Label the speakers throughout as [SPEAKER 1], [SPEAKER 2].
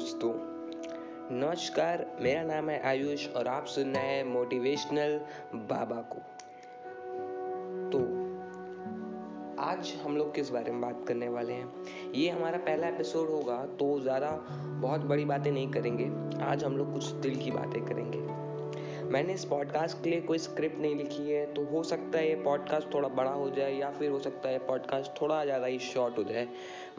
[SPEAKER 1] दोस्तों, नमस्कार। मेरा नाम है आयुष और आप सुन रहे हैं मोटिवेशनल बाबा को। तो आज हम लोग किस बारे में बात करने वाले हैं? ये हमारा पहला एपिसोड होगा तो ज़्यादा बहुत बड़ी बातें नहीं करेंगे। आज हम लोग कुछ दिल की बातें करेंगे। मैंने इस पॉडकास्ट के लिए कोई स्क्रिप्ट नहीं लिखी है तो हो सकता है ये पॉडकास्ट थोड़ा बड़ा हो जाए या फिर हो सकता है पॉडकास्ट थोड़ा ज़्यादा ही शॉर्ट हो जाए।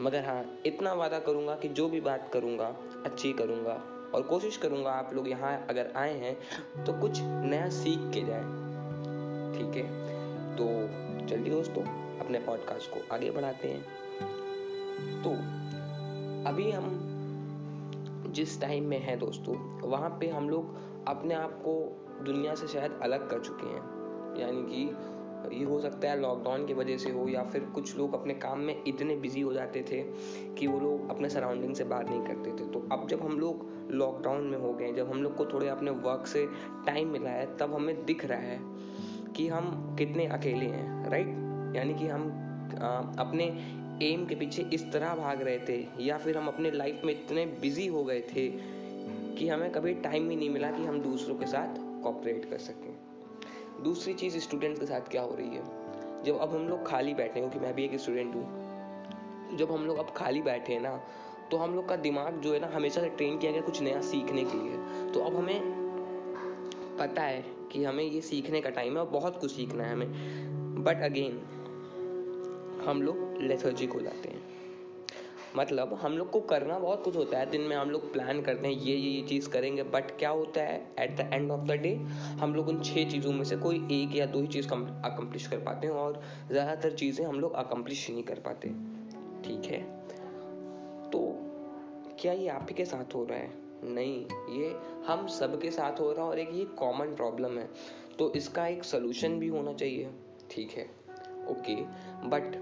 [SPEAKER 1] मगर हाँ इतना वादा करूँगा कि जो भी बात करूँगा, अच्छी करूँगा और कोशिश करूँगा आप लोग यहाँ अगर आए हैं तो कुछ नया सीख के जाए। ठीक है? तो चलिए दोस्तों, अपने पॉडकास्ट को आगे बढ़ाते हैं। तो अभी हम जिस टाइम में हैं दोस्तों, वहाँ पे हम लोग अपने आप को दुनिया से शायद अलग कर चुके हैं। यानी कि ये हो सकता है लॉकडाउन की वजह से हो या फिर कुछ लोग अपने काम में इतने बिज़ी हो जाते थे कि वो लोग अपने सराउंडिंग से बात नहीं करते थे। तो अब जब हम लोग लॉकडाउन में हो गए जब हम लोग को थोड़े अपने वर्क से टाइम मिला है तब हमें दिख रहा है कि हम कितने अकेले हैं राइट यानी कि हम आ, अपने एम के पीछे इस तरह भाग रहे थे या फिर हम अपने लाइफ में इतने बिज़ी हो गए थे कि हमें कभी टाइम ही नहीं मिला कि हम दूसरों के साथ कॉपरेट कर सकें। दूसरी चीज़ स्टूडेंट्स के साथ क्या हो रही है? जब अब हम लोग खाली बैठे हैं, क्योंकि मैं भी एक स्टूडेंट हूँ, जब हम लोग अब खाली बैठे हैं ना तो हम लोग का दिमाग जो है ना, हमेशा से ट्रेन किया गया कुछ नया सीखने के लिए। तो अब हमें पता है कि हमें ये सीखने का टाइम है और बहुत कुछ सीखना है हमें। बट अगेन हम लोग लेथर्जिक हो जाते हैं। मतलब हम लोग को करना बहुत कुछ होता है। दिन में हम लोग प्लान करते हैं, ये ये ये चीज़ करेंगे। बट क्या होता है at the end of the day हम लोग उन छः चीज़ों में से कोई एक या दो ही चीज़ अकम्प्लिश कर पाते हैं और ज़्यादातर चीज़ें हम लोग अकम्प्लिश नहीं कर पाते। ठीक है? तो क्या ये आप ही के साथ हो रहा है? नहीं, ये हम सबके साथ हो रहा है और एक ये कॉमन प्रॉब्लम है। तो इसका एक सोल्यूशन भी होना चाहिए। ठीक है? ओके बट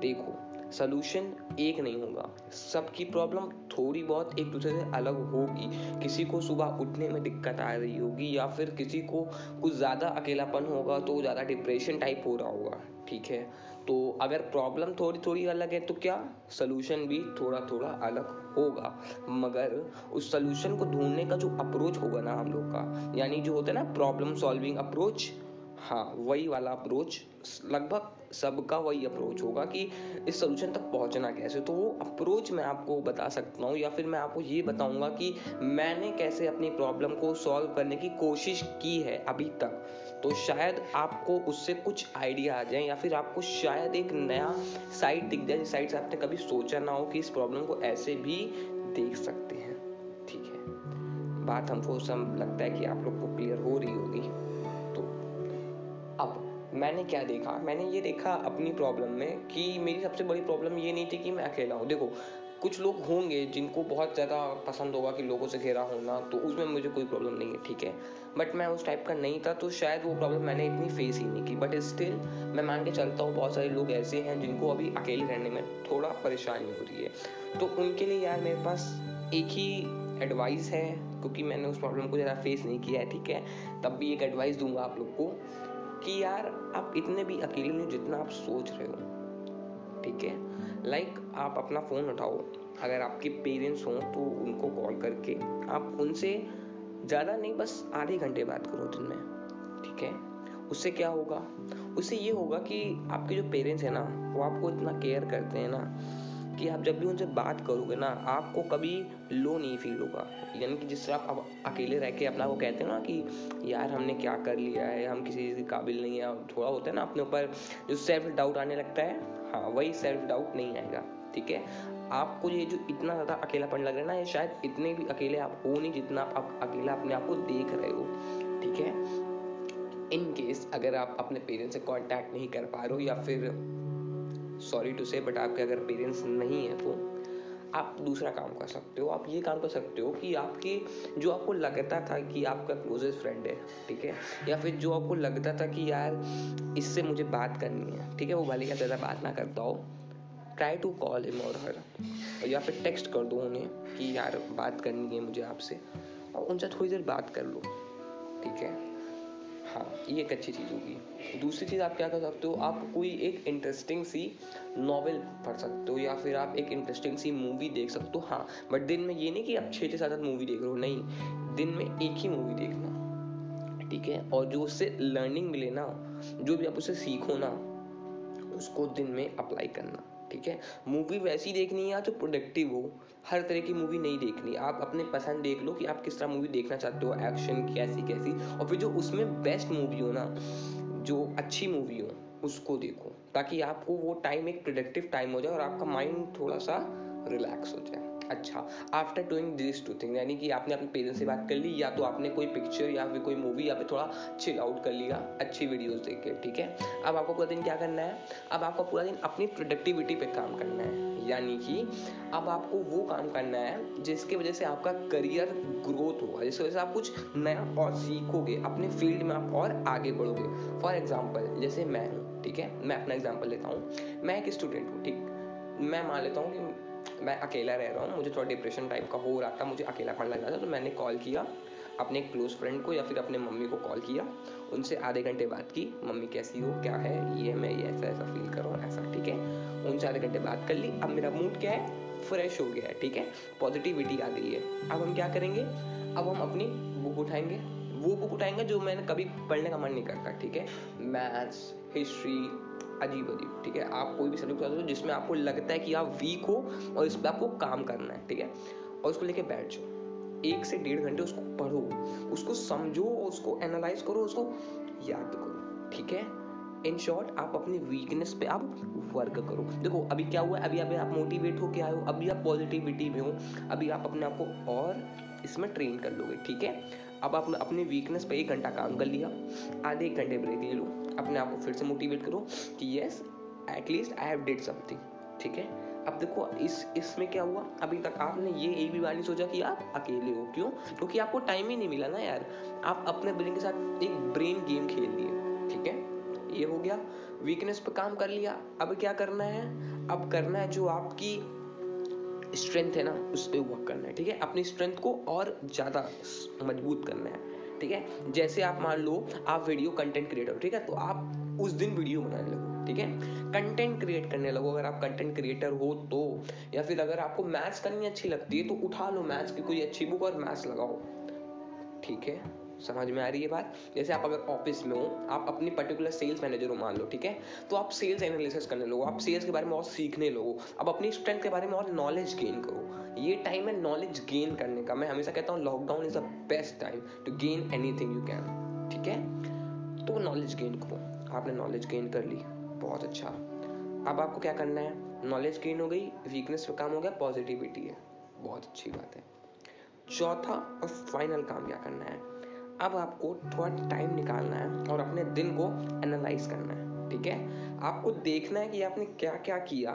[SPEAKER 1] देखो सोल्यूशन एक नहीं होगा। सबकी प्रॉब्लम थोड़ी बहुत एक दूसरे से अलग होगी। किसी को सुबह उठने में दिक्कत आ रही होगी या फिर किसी को कुछ ज़्यादा अकेलापन होगा तो ज़्यादा डिप्रेशन टाइप हो रहा होगा, ठीक है? तो अगर प्रॉब्लम थोड़ी थोड़ी अलग है तो क्या? सोल्यूशन भी थोड़ा थोड़ा अलग होगा। मगर उस सोल्यूशन को ढूँढने का जो अप्रोच होगा ना हम लोग का, यानी जो होता है ना प्रॉब्लम सॉल्विंग अप्रोच हाँ वही वाला अप्रोच लगभग सबका वही अप्रोच होगा कि इस सोल्यूशन तक पहुँचना कैसे? तो वो अप्रोच मैं आपको बता सकता हूँ, या फिर मैं आपको ये बताऊँगा कि मैंने कैसे अपनी प्रॉब्लम को सॉल्व करने की कोशिश की है अभी तक। तो शायद आपको उससे कुछ आइडिया आ जाए, या फिर आपको शायद एक नया साइड दिख जाए, जिस साइड से आपने कभी सोचा ना हो कि इस प्रॉब्लम को ऐसे भी देख सकते हैं। ठीक है? बात हमको सब लगता है कि आप लोग को क्लियर हो रही होगी। तो अब मैंने क्या देखा? मैंने ये देखा अपनी प्रॉब्लम में कि मेरी सबसे बड़ी प्रॉब्लम ये नहीं थी कि मैं अकेला हूँ। देखो, कुछ लोग होंगे जिनको बहुत ज़्यादा पसंद होगा कि लोगों से घेरा होना तो उसमें मुझे कोई प्रॉब्लम नहीं है, ठीक है? बट मैं उस टाइप का नहीं था तो शायद वो प्रॉब्लम मैंने इतनी फेस ही नहीं की। बट स्टिल मैं मान के चलता हूँ, बहुत सारे लोग ऐसे हैं जिनको अभी अकेले रहने में थोड़ा परेशानी हो रही है। तो उनके लिए यार मेरे पास एक ही एडवाइस है, क्योंकि मैंने उस प्रॉब्लम को ज़्यादा फेस नहीं किया है, ठीक है? तब भी एक एडवाइस दूँगा आप लोग को। कि यार, आप इतने भी अकेले नहीं जितना आप सोच रहे हो। ठीक है? लाइक आप अपना फ़ोन उठाओ। अगर आपके पेरेंट्स हों तो उनको कॉल करके आप उनसे ज़्यादा नहीं, बस आधे घंटे बात करो दिन में। ठीक है? उससे क्या होगा? उससे ये होगा कि आपके जो पेरेंट्स हैं ना, वो आपको इतना केयर करते हैं ना कि आप जब भी उनसे बात करोगे ना, आपको कभी लो नहीं फील होगा। यानी कि जिस तरह आप अकेले रह के अपना वो कहते हैं ना कि, यार, हमने क्या कर लिया है? हम किसी चीज़ के काबिल नहीं है। थोड़ा होता है ना अपने ऊपर, जो सेल्फ डाउट आने लगता है हाँ वही सेल्फ डाउट नहीं आएगा, ठीक है? आपको ये जो इतना ज़्यादा अकेलापन लग रहा है ना, ये शायद इतने भी अकेले आप हो नहीं जितना आप अकेला अपने आप को देख रहे हो, ठीक है? इन केस अगर आप अपने पेरेंट्स से कांटेक्ट नहीं कर पा रहे हो या फिर सॉरी टू से बट आपके अगर पेरेंट्स नहीं है तो आप दूसरा काम कर सकते हो। आप ये काम कर सकते हो कि आपके जो आपको लगता था कि आपका क्लोजेस्ट फ्रेंड है, ठीक है? या फिर जो आपको लगता था कि यार इससे मुझे बात करनी है, ठीक है? वो भले का ज़्यादा बात ना करता हो ट्राई टू कॉल हिम और हर या फिर टेक्स्ट कर दो उन्हें कि यार बात करनी है मुझे आपसे। और उनसे थोड़ी देर बात कर लो, ठीक है? हाँ ये एक अच्छी चीज़ होगी। दूसरी चीज़ आप क्या कर सकते हो, आप कोई एक इंटरेस्टिंग सी नॉवेल पढ़ सकते हो या फिर आप एक इंटरेस्टिंग सी मूवी देख सकते हो। हाँ बट दिन में ये नहीं कि आप छः छः सात मूवी देख रहे हो, नहीं। दिन में एक ही मूवी देखना, ठीक है? और जो उससे लर्निंग मिले ना, जो भी आप उससे सीखो ना, उसको दिन में अप्लाई करना। ठीक है? मूवी वैसी देखनी है जो प्रोडक्टिव हो? हर तरह की मूवी नहीं देखनी। आप अपने पसंद देख लो कि आप किस तरह मूवी देखना चाहते हो एक्शन कैसी कैसी। और फिर जो उसमें बेस्ट मूवी हो ना, जो अच्छी मूवी हो, उसको देखो। ताकि आपको वो टाइम एक प्रोडक्टिव टाइम हो जाए और आपका माइंड थोड़ा सा रिलैक्स हो जाए। अच्छा after doing this two thing यानी कि आपने अपने पेरेंट्स से बात कर ली, या तो आपने कोई पिक्चर या फिर कोई मूवी या फिर थोड़ा चिल आउट कर लिया, अच्छी वीडियोस देख के, ठीक है? अब आपको पूरा दिन क्या करना है? अब आपको पूरा दिन अपनी प्रोडक्टिविटी पे काम करना है। यानी कि अब आपको वो काम करना है, जिसकी वजह से आपका करियर ग्रोथ होगा, जिसकी वजह से आप कुछ नया और सीखोगे, अपने फ़ील्ड में आप और आगे बढ़ोगे। फॉर एग्ज़ाम्पल जैसे मैं हूँ, ठीक है? मैं अपना एग्ज़ाम्पल लेता हूँ। मैं एक स्टूडेंट हूँ, ठीक? मैं मान लेता हूँ कि मैं अकेला रह रहा हूँ, मुझे थोड़ा डिप्रेशन टाइप का हो रहा था, मुझे अकेलापन लग रहा था तो मैंने कॉल किया अपने एक क्लोज फ्रेंड को या फिर अपने मम्मी को कॉल किया। उनसे आधे घंटे बात की, मम्मी कैसी हो? क्या है? ये मैं ये ऐसा ऐसा फील कर रहा हूँ, ऐसा, ठीक है? उनसे आधे घंटे बात कर ली। अब मेरा मूड क्या है? फ्रेश हो गया है, ठीक है? पॉजिटिविटी आ गई है। अब हम क्या करेंगे? अब हम अपनी बुक उठाएँगे। वो बुक उठाएँगे जो मैंने कभी पढ़ने का मन नहीं करता, ठीक है? मैथ्स हिस्ट्री अजीब अजीब, ठीक है? आप कोई भी सब्जेक्ट उठा हो जिसमें आपको लगता है कि आप वीक हो और इस पर आपको काम करना है, ठीक है? और उसको लेके बैठ जाओ। एक से डेढ़ घंटे उसको पढ़ो, उसको समझो उसको एनालाइज करो, उसको याद करो, ठीक है? इन शॉर्ट आप अपनी वीकनेस पे आप वर्क करो। देखो, अभी क्या हुआ है? अभी अभी आप मोटिवेट होके आए हो, अभी आप पॉजिटिविटी में हो, अभी आप अपने आप को और इसमें ट्रेन कर लोगे, ठीक है? अब आपने अपने वीकनेस पे एक घंटा काम कर लिया, आधे एक घंटे ब्रेक ले लो। अपने आप को फिर से मोटिवेट करो कि yes at least I have did something ठीक है? अब देखो, इस, इसमें क्या हुआ? अभी तक आपने ये एक भी बार नहीं सोचा कि आप अकेले हो, क्यों? क्योंकि आपको टाइम ही नहीं मिला ना यार। आप अपने ब्रेन के साथ एक ब्रेन गेम खेल लिए, ठीक है? ये हो गया। वीकनेस पे काम कर लिया। अब क्या करना है? अब करना है जो आपकी स्ट्रेंथ है ना, उस पर वर्क करना है, ठीक है? अपनी स्ट्रेंथ को और ज़्यादा मज़बूत करना है। ठीक है? जैसे आप मान लो, आप वीडियो कंटेंट क्रिएटर ठीक है? तो आप उस दिन वीडियो बनाने लगो, ठीक है? कंटेंट क्रिएट करने लगो। अगर आप कंटेंट क्रिएटर हो तो या फिर अगर आपको मैथ्स करनी अच्छी लगती है तो उठा लो मैथ्स की कोई अच्छी बुक और मैथ्स लगाओ। ठीक है? समझ में आ रही है बात? जैसे आप अगर ऑफ़िस में हो, आप अपनी पर्टिकुलर सेल्स मैनेजर हो मान लो, ठीक है? तो आप सेल्स एनालिसिस करने लगो। आप सेल्स के बारे में और सीखने लगो। अब अपनी स्ट्रेंथ के बारे में और नॉलेज गेन करो। ये टाइम है नॉलेज गेन करने का, मैं हमेशा कहता हूँ lockdown is the best time to gain anything you can ठीक है? तो नॉलेज गेन करो। आपने नॉलेज गेन कर ली, बहुत अच्छा। अब आपको क्या करना है? नॉलेज गेन हो गई वीकनेस पे काम हो गया पॉजिटिविटी है। बहुत अच्छी बात है। चौथा और फाइनल काम क्या करना है? अब आपको थोड़ा टाइम निकालना है और अपने दिन को एनालाइज करना है, ठीक है? आपको देखना है कि आपने क्या क्या किया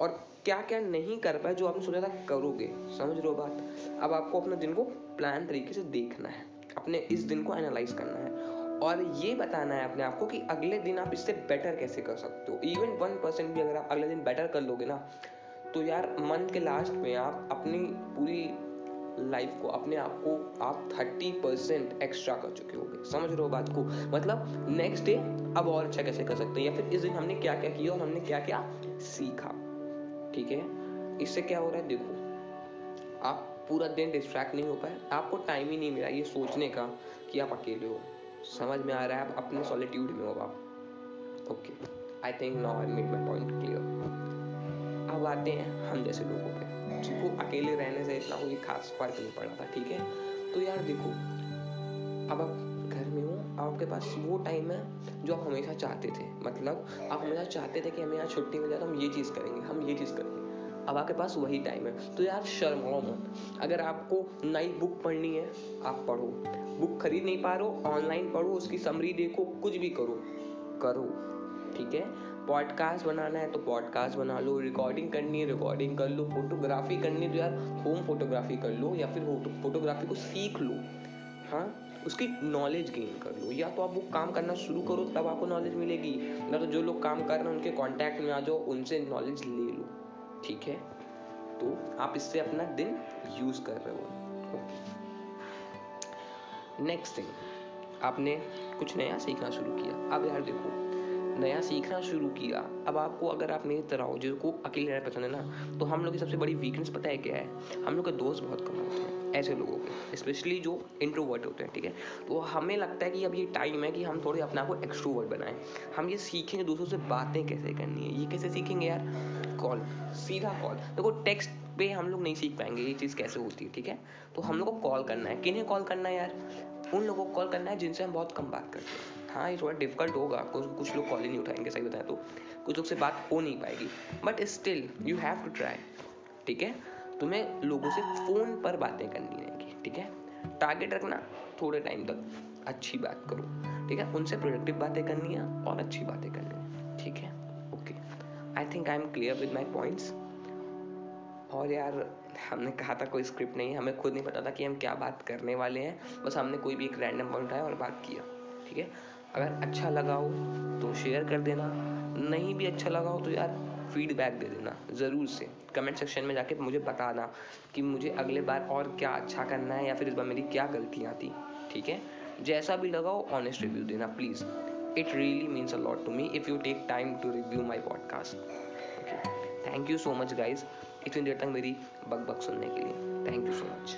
[SPEAKER 1] और क्या क्या नहीं कर पाए जो आपने सोचा था करोगे? समझ रहे हो बात? अब आपको अपने दिन को प्लान तरीके से देखना है। अपने इस दिन को एनालाइज करना है। और ये बताना है अपने आप को कि अगले दिन आप इससे बेटर कैसे कर सकते हो? इवन वन परसेंट भी अगर आप अगले दिन बेटर कर लोगे ना तो यार मंथ के लास्ट में आप अपनी पूरी लाइफ को, अपने आप को आप थर्टी परसेंट एक्स्ट्रा कर चुके होगे। समझ रहे हो बात को? मतलब नेक्स्ट डे अब और अच्छा कैसे कर सकते हैं? या फिर इस दिन हमने क्या क्या किया और हमने क्या क्या सीखा? ठीक है? इससे क्या हो रहा है? देखो, आप पूरा दिन डिस्ट्रैक्ट नहीं हो पाए। आपको टाइम ही नहीं मिला ये सोचने का कि आप अकेले हो। समझ में आ रहा है? आप अपने सॉलिट्यूड में हो आप। Okay I think now I made my point clear अब आते हैं हम जैसे लोगों पे। जिनको अकेले रहने से इतना कोई खास फ़र्क नहीं पड़ा था, ठीक है? तो यार देखो, अब आप आपके पास वो टाइम है जो आप हमेशा चाहते थे। मतलब आप हमेशा चाहते थे कि हमें यहाँ छुट्टी मिल जाए तो हम ये चीज़ करेंगे, हम ये चीज़ करेंगे। अब आपके पास वही टाइम है। तो यार शर्माओ मत। अगर आपको नई बुक पढ़नी है, आप पढ़ो। बुक खरीद नहीं पा रहे हो ऑनलाइन पढ़ो, उसकी समरी देखो, कुछ भी करो। करो, ठीक है? पॉडकास्ट बनाना है तो पॉडकास्ट बना लो रिकॉर्डिंग करनी है रिकॉर्डिंग कर लो फोटोग्राफी करनी है तो यार होम फोटोग्राफी कर लो या फिर फोटोग्राफी को सीख लो। हाँ? उसकी नॉलेज गेन कर लो। या तो आप वो काम करना शुरू करो, तब आपको नॉलेज मिलेगी। ना तो जो लोग काम कर रहे हैं, उनके कांटेक्ट में आ जाओ, उनसे नॉलेज ले लो। ठीक है? तो आप इससे अपना दिन यूज़ कर रहे हो। नेक्स्ट थिंग आपने कुछ नया सीखना शुरू किया। अब यार देखो नया सीखना शुरू किया। अब आपको अगर आप मेरी तरह हो, जिसको अकेले रहना पसंद है ना तो हम लोग की सबसे बड़ी वीकनेस पता है क्या है? हम लोग के दोस्त बहुत कम होते हैं, ऐसे लोगों के स्पेशली जो इंट्रोवर्ट होते हैं, ठीक है? तो हमें लगता है कि अब ये टाइम है कि हम थोड़े अपने आप को एक्सट्रोवर्ट बनाएँ। हम ये सीखेंगे दूसरों से बातें कैसे करनी है? ये कैसे सीखेंगे यार? कॉल सीधा कॉल देखो टेक्स्ट पे हम लोग नहीं सीख पाएँगे ये चीज़ कैसे होती है, ठीक है? तो हम लोग को कॉल करना है। किन्हें कॉल करना है यार? उन लोगों को कॉल करना है जिनसे हम बहुत कम बात करते हैं। हाँ ये थोड़ा डिफ़िकल्ट होगा, कुछ कुछ लोग कॉल ही नहीं उठाएँगे, सही बताएँ तो। कुछ लोग से बात हो नहीं पाएगी। But still you have to try ठीक है? तुम्हें लोगों से फ़ोन पर बातें करनी रहेंगी, ठीक है? टारगेट रखना, थोड़े टाइम तक, अच्छी बात करो, ठीक है? उनसे प्रोडक्टिव बातें करनी है और अच्छी बातें करनी है, ठीक है? Okay I think I am clear with my points और यार, हमने कहा था कोई स्क्रिप्ट नहीं है, हमें खुद नहीं पता था कि हम क्या बात करने वाले हैं। बस हमने कोई भी एक रैंडम पॉइंट उठाया और बात किया, ठीक है? अगर अच्छा लगा हो तो शेयर कर देना, नहीं भी अच्छा लगा हो तो यार फीडबैक दे देना, ज़रूर से। कमेंट सेक्शन में जाके मुझे बताना कि मुझे अगले बार और क्या अच्छा करना है या फिर इस बार मेरी क्या गलतियाँ थी, ठीक है? जैसा भी लगा हो ऑनेस्ट रिव्यू देना please it really means a lot to me if you take time to review my podcast thank you so much guys इतनी देर तक मेरी बक बक सुनने के लिए। Thank you so much